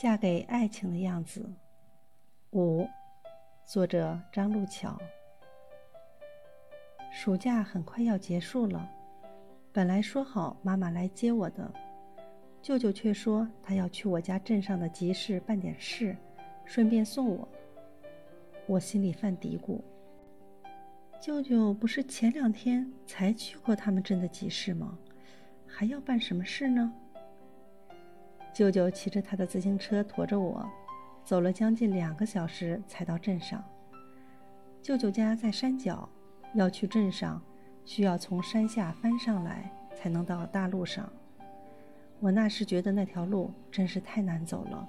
嫁给爱情的样子。五，作者张路桥。暑假很快要结束了，本来说好妈妈来接我的，舅舅却说他要去我家镇上的集市办点事，顺便送我。我心里犯嘀咕：舅舅不是前两天才去过他们镇的集市吗？还要办什么事呢？舅舅骑着他的自行车驮着我，走了将近两个小时才到镇上。舅舅家在山脚。要去镇上，需要从山下翻上来才能到大路上。我那时觉得那条路真是太难走了，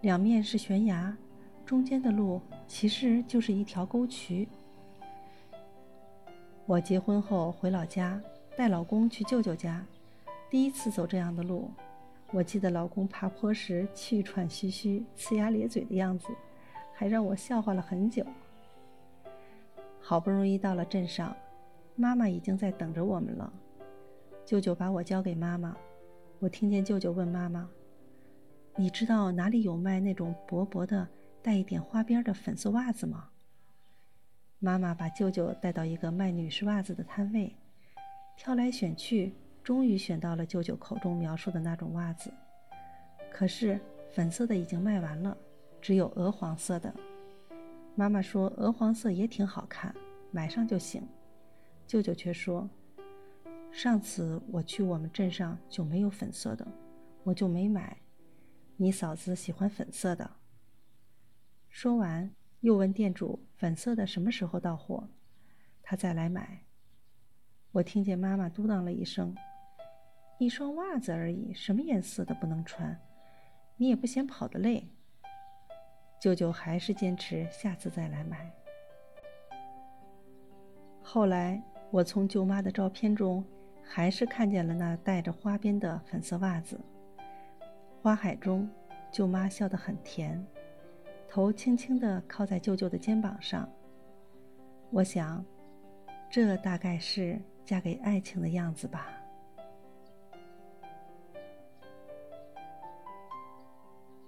两面是悬崖，中间的路其实就是一条沟渠。我结婚后回老家，带老公去舅舅家，第一次走这样的路。我记得老公爬坡时气喘吁吁、呲牙咧嘴的样子，还让我笑话了很久。好不容易到了镇上，妈妈已经在等着我们了。舅舅把我交给妈妈，我听见舅舅问妈妈：“你知道哪里有卖那种薄薄的、带一点花边的粉色袜子吗？”妈妈把舅舅带到一个卖女士袜子的摊位，挑来选去，终于选到了舅舅口中描述的那种袜子。可是粉色的已经卖完了，只有鹅黄色的。妈妈说：“鹅黄色也挺好看，买上就行。”舅舅却说：“上次我去我们镇上就没有粉色的，我就没买。你嫂子喜欢粉色的。”说完，又问店主：“粉色的什么时候到货？他再来买。”我听见妈妈嘟囔了一声：“一双袜子而已，什么颜色的不能穿？你也不嫌跑得累。”舅舅还是坚持下次再来买。后来，我从舅妈的照片中，还是看见了那带着花边的粉色袜子。花海中，舅妈笑得很甜，头轻轻地靠在舅舅的肩膀上。我想，这大概是嫁给爱情的样子吧。